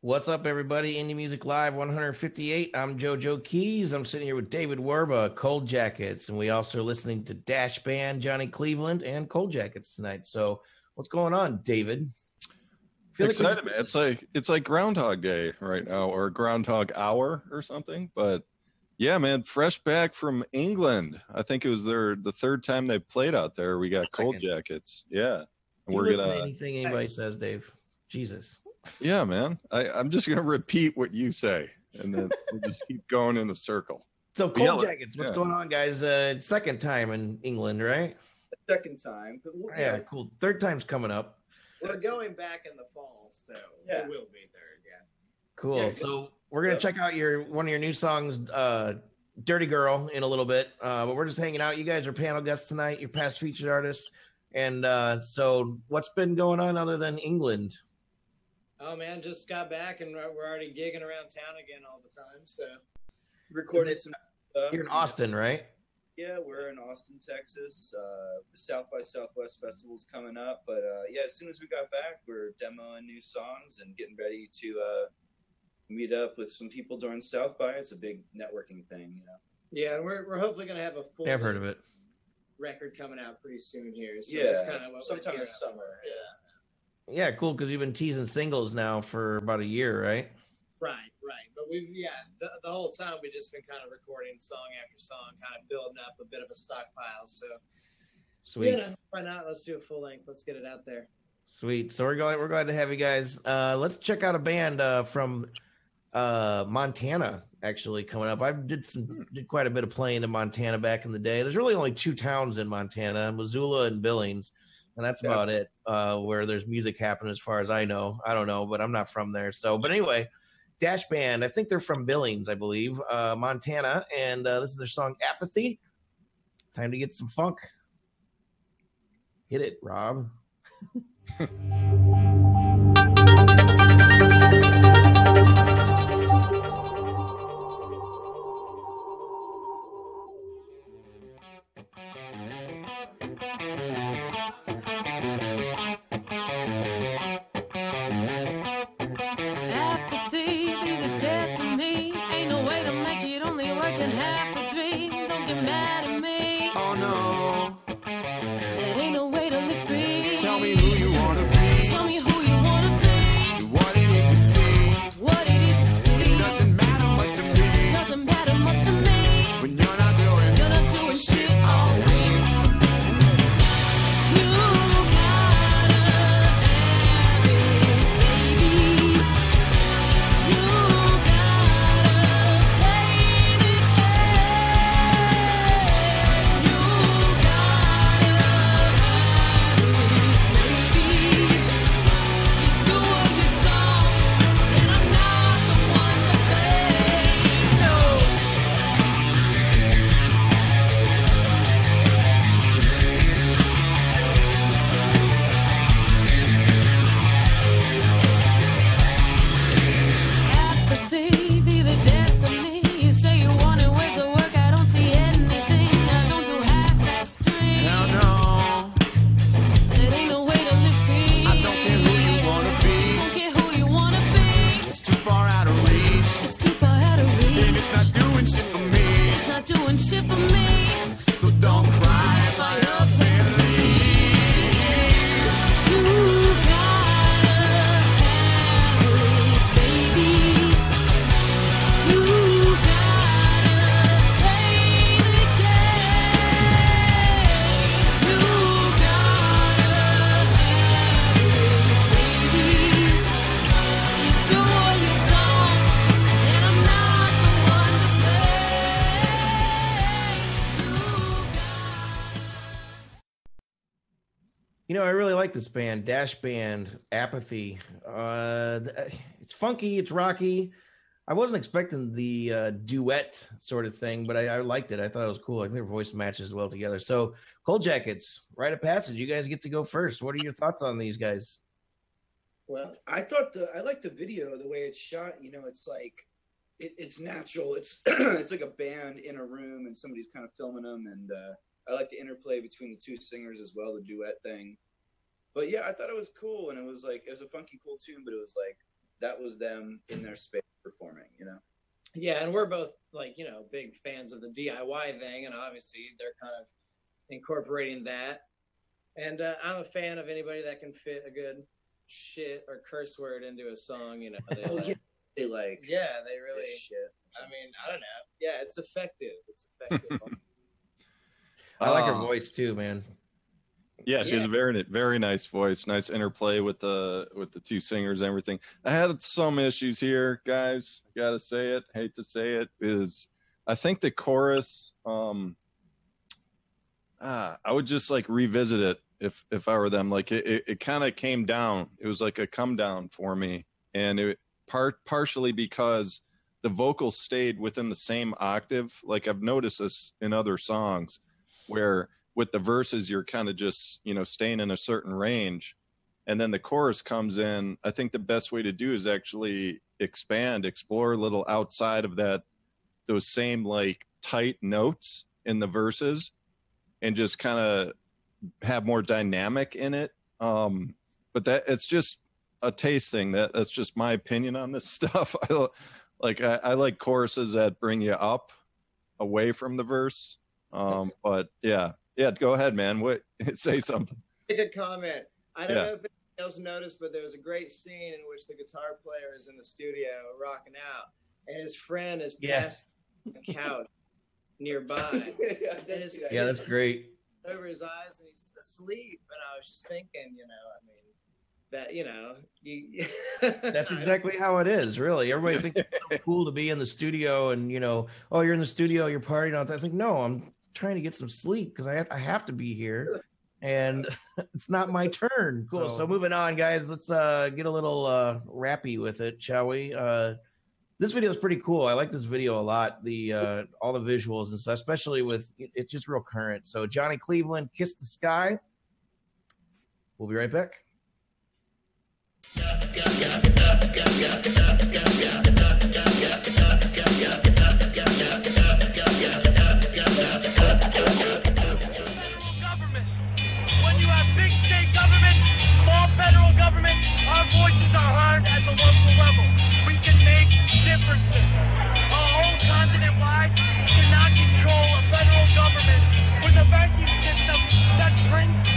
What's up, everybody? Indie Music Live 158. I'm JoJo Keys. I'm sitting here with David Werba, Cold Jackets, and we also are listening to Dash Band, Johnny Cleveland, and Cold Jackets tonight. So, what's going on, David? Feel Excited, like man. It's like it's like Groundhog Day right now, or Groundhog Hour, or something. But yeah, man, fresh back from England. I think it was their the third time they played out there. We got Cold Jackets. Yeah, and we're gonna anything anybody says, Dave. Jesus. Yeah, man. I, I'm just gonna repeat what you say, and then we'll just keep going in a circle. So cold jackets, what's yeah. going on, guys? Uh, second time in England, right? Second time. yeah, cool. Third time's coming up. We're going back in the fall, so yeah. it will be third. Yeah. Cool. Yeah, so we're gonna check out your one of your new songs, uh, "Dirty Girl," in a little bit. Uh, but we're just hanging out. You guys are panel guests tonight. You're past featured artists. And uh, so, what's been going on other than England? Oh man, just got back and we're already gigging around town again all the time. So recording some stuff. You're in Austin, right? Yeah, we're in Austin, Texas. Uh, the South by Southwest Festival's coming up, but uh, yeah, as soon as we got back, we're demoing new songs and getting ready to uh, meet up with some people during South by. It's a big networking thing, you know. Yeah, we're we're hopefully gonna have a full. Yeah, I've heard of it. Record coming out pretty soon here. So yeah, kind of sometime this summer. Yeah. Yeah, cool. Because you've been teasing singles now for about a year, right? Right, right. But we've yeah, the, the whole time we've just been kind of recording song after song, kind of building up a bit of a stockpile. So sweet. Yeah, why not? Let's do a full length. Let's get it out there. Sweet. So we're glad we're glad to have you guys. Uh, let's check out a band uh, from uh, Montana actually coming up. I did some did quite a bit of playing in Montana back in the day. There's really only two towns in Montana, Missoula and Billings and that's yeah. about it. Uh, where there's music happening, as far as I know. I don't know, but I'm not from there. So, but anyway, Dash Band. I think they're from Billings, I believe, uh, Montana, and uh, this is their song "Apathy." Time to get some funk. Hit it, Rob. this band, Dash Band, Apathy. Uh, it's funky, it's rocky. I wasn't expecting the uh, duet sort of thing, but I, I, liked it. I thought it was cool. I think their voice matches well together. So, Cold Jackets, Rite of Passage. You guys get to go first. What are your thoughts on these guys? Well, I thought the I like the video, the way it's shot. You know, it's like it, it's natural. It's it's like a band in a room and somebody's kind of filming them, and uh, I like the interplay between the two singers as well, the duet thing but yeah, I thought it was cool, and it was like it was a funky, cool tune, but it was like that was them in their space performing. You know. Yeah, and we're both like you know big fans of the DIY thing, and obviously they're kind of incorporating that. And uh, I'm a fan of anybody that can fit a good shit or curse word into a song. You know, they Oh like, yeah, they like yeah, they really. this shit. I mean, I don't know. Yeah, it's effective. It's effective. I like her voice too, man. Yeah, she has a very very nice voice, nice interplay with the with the two singers and everything. I had some issues here, guys. I gotta say it. Hate to say it. Is I think the chorus. Um, ah, I would just like revisit it if if I were them. Like it it, it kind of came down. It was like a come down for me, and it part partially because the vocals stayed within the same octave. Like I've noticed this in other songs, where with the verses you're kind of just you know staying in a certain range. And then the chorus comes in. I think the best way to do is actually expand explore a little outside of that those same like tight notes in the verses and just kind of have more dynamic in it. Um but that it's just a taste thing. That that's just my opinion on this stuff. I like I, I like choruses that bring you up away from the verse. Um but yeah yeah, go ahead, man. What say something? a good comment. I don't Yeah. know if anyone else noticed, but there was a great scene in which the guitar player is in the studio rocking out, and his friend is Yeah. passed on the couch nearby. yeah, And his- Yeah, that's great. over his eyes and he's asleep. And I was just thinking, you know, I mean, that you know, you. That's exactly how it is, really. Everybody thinks it's so cool to be in the studio and, you know, oh, you're in the studio, you're partying all the time. It's like, no, I'm trying to get some sleep because I have, I have to be here. And it's not my turn. Cool. So, So- moving on, guys, let's uh, get a little uh, rappy with it, shall we? Uh, this video is pretty cool. I like this video a lot. The uh, all the visuals and stuff, especially with it- it's just real current. So Johnny Cleveland, "Kiss the Sky." We'll be right back. our voices are heard at the local level. We can make differences. A whole continent wide cannot control a federal government with a banking system that prints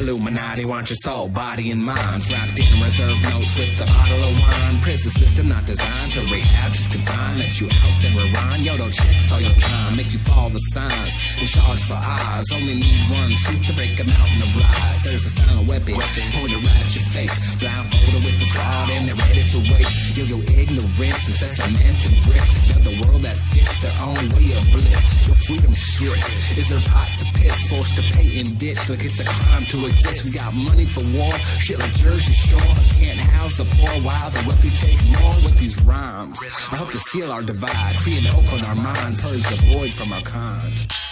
Illuminati want your soul, body, and mind. Wrapped in reserve notes with a bottle of wine. Prison system not designed to rehab, just confine. Let you out, then rewind. Yo, don't check all your time. Make you follow the signs and charge for eyes. Only need one truth to break a mountain of lies. There's a silent weapon pointed right at your face. Blindfolded with the squad and they're ready to waste. Yo, your ignorance is a cemented brick. Build a world that fits their own way of bliss. Your freedom stripped. Is there pot to piss? Forced to pay in ditch like it's a crime to We got money for war, shit like Jersey Shore. Can't house the poor while the wealthy take more with these rhymes. I hope to seal our divide, free and open our minds, purge the void from our kind.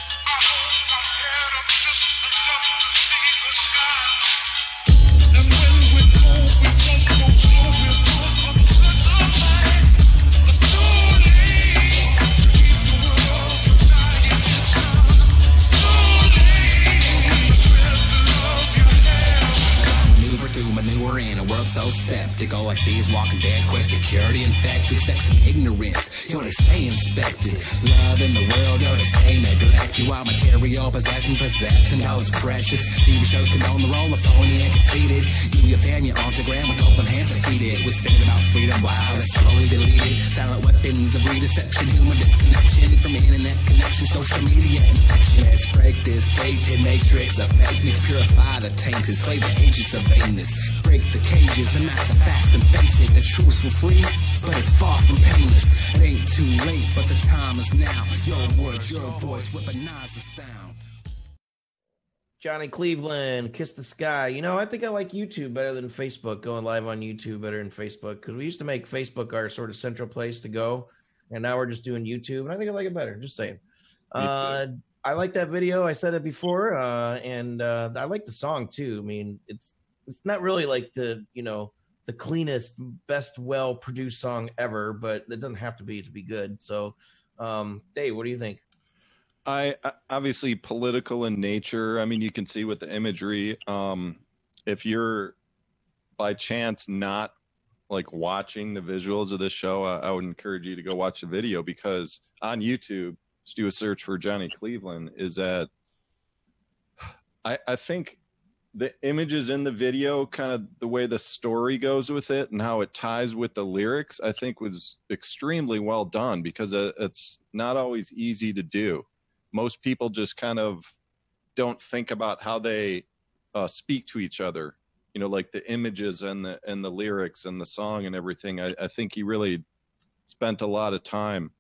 Is walking dead, quest security infected, sex and ignorance. Yo, they stay inspected. Love in the world, yo, they stay neglected. You are material possession, possessing is precious. TV shows condone the role of phony and conceited. You, your fan, your autogram with open hands and feed it. We're singing about freedom, wow, it's slowly deleted. Silent weapons of redeception, human disconnection from internet connection, social media infection. Let's break this fated matrix of fakeness, purify the tainted, slay the agents of vagueness. Break the cages and match the facts and face it. The truth will free, but it's far from painless. It ain't too late, but the time is now. Your words, your voice, weaponize the sound. Johnny Cleveland, Kiss the Sky. You know, I think I like YouTube better than Facebook, going live on YouTube better than Facebook, because we used to make Facebook our sort of central place to go, and now we're just doing YouTube, and I think I like it better. Just saying. Uh, I like that video. I said it before, uh, and uh, I like the song too. I mean, it's it's not really like the you know the cleanest, best, well produced song ever, but it doesn't have to be to be good. So, um, Dave, what do you think? I obviously political in nature. I mean, you can see with the imagery. Um, if you're by chance not like watching the visuals of this show, I, I would encourage you to go watch the video because on YouTube, just do a search for Johnny Cleveland. Is that I, I think the images in the video, kind of the way the story goes with it and how it ties with the lyrics, I think was extremely well done because uh, it's not always easy to do. Most people just kind of don't think about how they uh, speak to each other. You know, like the images and the and the lyrics and the song and everything. I, I think he really spent a lot of time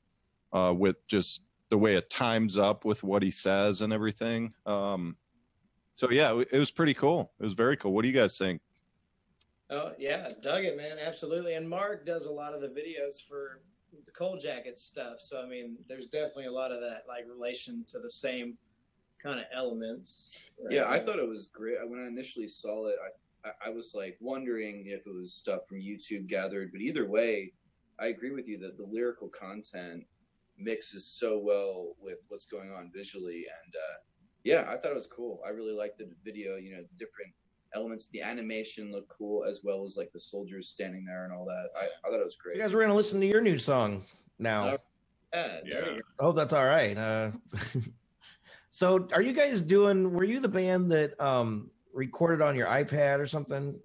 uh, with just the way it times up with what he says and everything. Um, so yeah, it was pretty cool. It was very cool. What do you guys think? Oh yeah, dug it, man. Absolutely. And Mark does a lot of the videos for the Cold Jacket stuff. So I mean, there's definitely a lot of that like relation to the same kind of elements. right? Yeah, I thought it was great. When I initially saw it, I, I, I was like wondering if it was stuff from YouTube gathered. But either way, I agree with you that the lyrical content mixes so well with what's going on visually. And uh, yeah, I thought it was cool. I really liked the video. You know, the different elements, the animation looked cool, as well as like the soldiers standing there and all that. I, I thought it was great. You guys were gonna listen to your new song now. Uh, Yeah, there you I hope that's all right. Uh, so, are you guys doing? Were you the band that um, recorded on your iPad or something?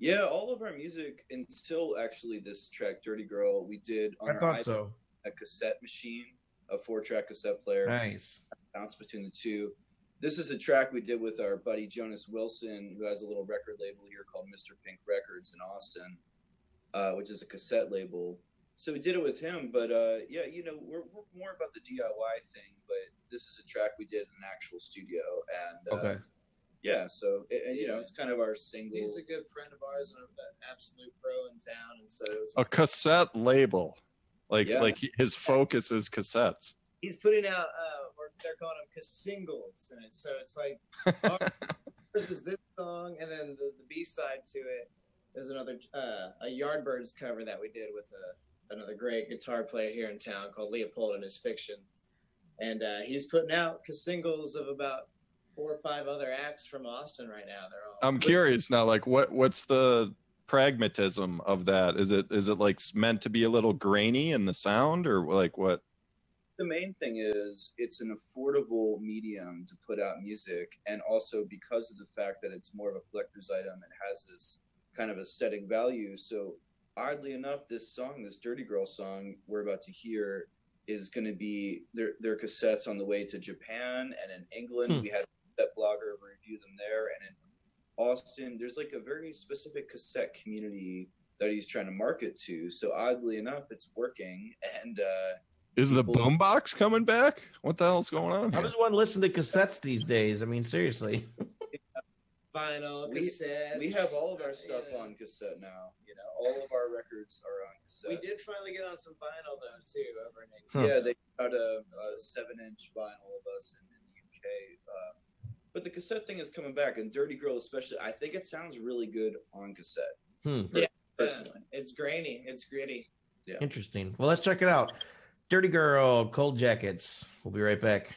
Yeah, all of our music until actually this track, "Dirty Girl," we did on I our thought iPad, so. a cassette machine, a four-track cassette player. Nice. Bounce between the two. This is a track we did with our buddy Jonas Wilson, who has a little record label here called Mr. Pink Records in Austin, uh, which is a cassette label. So we did it with him, but uh, yeah, you know, we're, we're more about the DIY thing. But this is a track we did in an actual studio, and uh, Okay. yeah, so and, and, you know, it's kind of our single. He's a good friend of ours and an absolute pro in town, and so it was- A cassette label, like Yeah. like his focus is cassettes. he's putting out uh, or they're calling them singles, and it, so it's like ours is this song, and then the, the B side to it is another uh, a Yardbirds cover that we did with a, another great guitar player here in town called Leopold and his Fiction, and uh, he's putting out singles of about four or five other acts from Austin right now. They're all I'm curious now, like what what's the pragmatism of that? Is it is it like meant to be a little grainy in the sound, or like what? The main thing is it's an affordable medium to put out music and also because of the fact that it's more of a collector's item it has this kind of aesthetic value. So oddly enough this song this dirty girl song we're about to hear is going to be their, their cassettes on the way to japan and in england. Hmm. we had that blogger review them there and in austin there's like a very specific cassette community that he's trying to market to. So oddly enough it's working and uh Is the People- boombox coming back? What the hell's going on How here? does one listen to cassettes these days? I mean, seriously. vinyl, We- cassettes. We have all of our stuff yeah. on cassette now. You know, all of our records are on cassette. We did finally get on some vinyl though too over in England. Huh. Yeah, they got a, a seven-inch vinyl of us in, in the UK. Uh, but the cassette thing is coming back, and Dirty Girl especially. I think it sounds really good on cassette. Hmm. Personally, It's grainy. It's gritty. Interesting. Well, let's check it out. Dirty Girl, Cold Jackets. We'll be right back.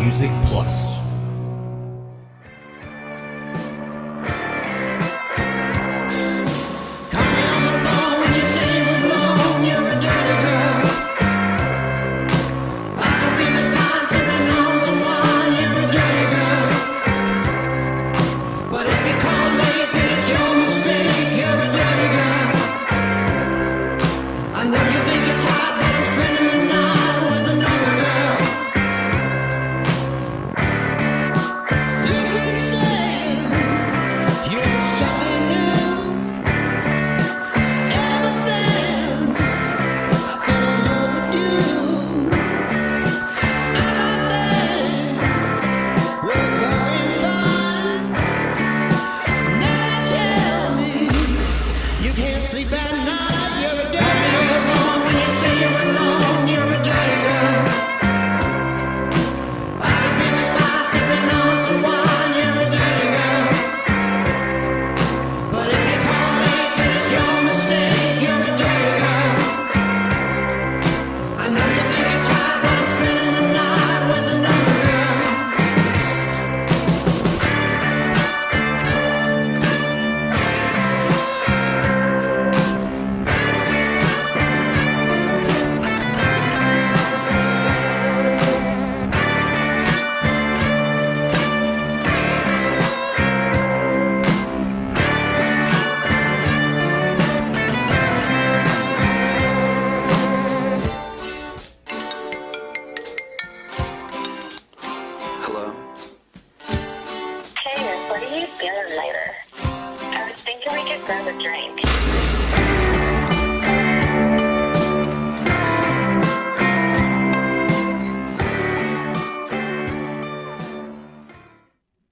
Music Plus. later. I was thinking we could grab a drink.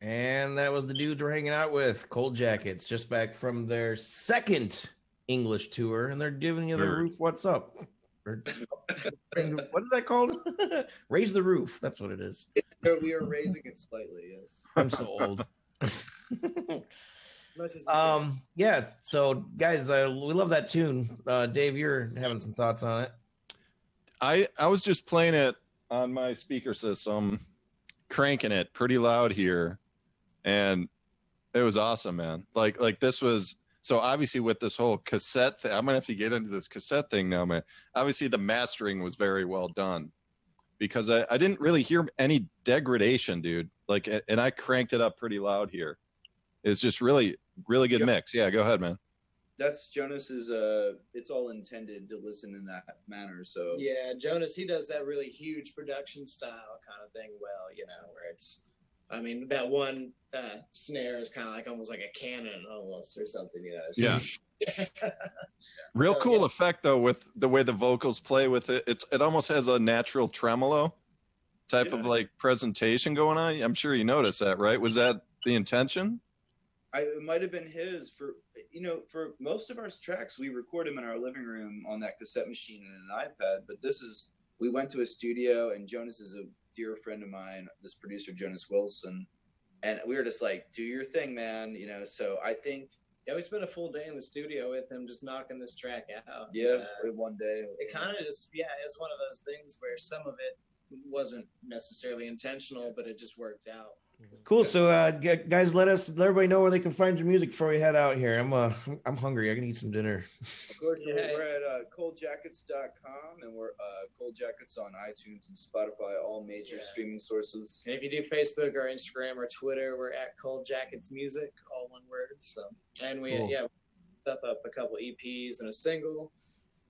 And that was the dudes we're hanging out with, Cold Jackets, just back from their second English tour, and they're giving you the roof. What's up? What is that called? Raise the roof. That's what it is. We are raising it slightly. Yes. I'm so old. Much as we um, yeah. So, guys, uh, we love that tune. Uh, Dave, you're having some thoughts on it. I I was just playing it on my speaker system, cranking it pretty loud here, and it was awesome, man. Like like this was so obviously with this whole cassette thing. I'm gonna have to get into this cassette thing now, man. Obviously the mastering was very well done because I, I didn't really hear any degradation, dude. Like and I cranked it up pretty loud here. It's just really really good Yep. mix. Yeah, go ahead, man. That's Jonas's. Uh, it's all intended to listen in that manner. So Yeah, Jonas, he does that really huge production style kind of thing well, you know, where it's, I mean, that one uh, snare is kind of like almost like a cannon almost or something, you know. It's just- Real So, cool yeah. effect though with the way the vocals play with it. It's it almost has a natural tremolo type of like presentation going on. I'm sure you noticed that, right? Was that the intention? I, it might have been his for you know for most of our tracks we record them in our living room on that cassette machine and an iPad. But this is we went to a studio and Jonas is a dear friend of mine, this producer Jonas Wilson, and we were just like, do your thing, man. You know. So I think Yeah, we spent a full day in the studio with him just knocking this track out. yeah, Uh, one day it kind of just, yeah, it's one of those things where some of it wasn't necessarily intentional, but it just worked out. Cool. So, uh, guys, let us let everybody know where they can find your music before we head out here. I'm uh, I'm hungry. I can eat some dinner. Of course, Yeah. we're at uh, coldjackets.com and we're uh, Cold Jackets on iTunes and Spotify, all major Yeah. streaming sources. And if you do Facebook or Instagram or Twitter, we're at Cold Jackets Music, all one word. So, and we Cool. yeah, we stuff up a couple EPs and a single,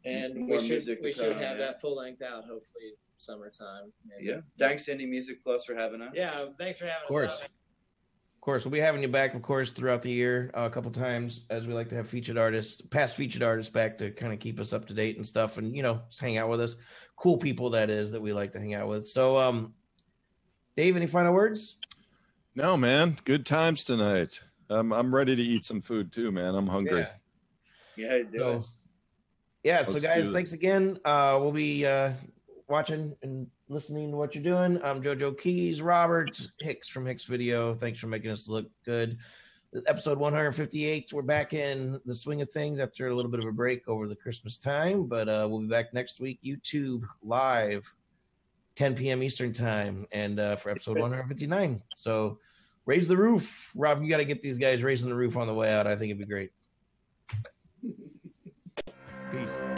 and More we should music to we should come, have yeah. that full length out hopefully summertime. maybe. Yeah. Thanks, to Indie Music Plus, for having us. Yeah. Thanks for having Of course. us out. Of course, we'll be having you back, of course, throughout the year uh, a couple times, as we like to have featured artists, past featured artists back to kind of keep us up to date and stuff, and you know, just hang out with us. Cool people that is that we like to hang out with. So, um, Dave, any final words? No, man. Good times tonight. I'm I'm ready to eat some food too, man. I'm hungry. Yeah, yeah, do So, yeah. So, Let's guys, thanks again. Uh, we'll be uh, watching and listening to what you're doing. I'm JoJo Keys, Robert Hicks from Hicks Video. Thanks for making us look good. Episode 158. We're back in the swing of things after a little bit of a break over the Christmas time, but uh, we'll be back next week. YouTube live, 10 p.m. Eastern time, and uh, for episode 159. So. Raise the roof, Rob. You got to get these guys raising the roof on the way out. I think it'd be great. Peace.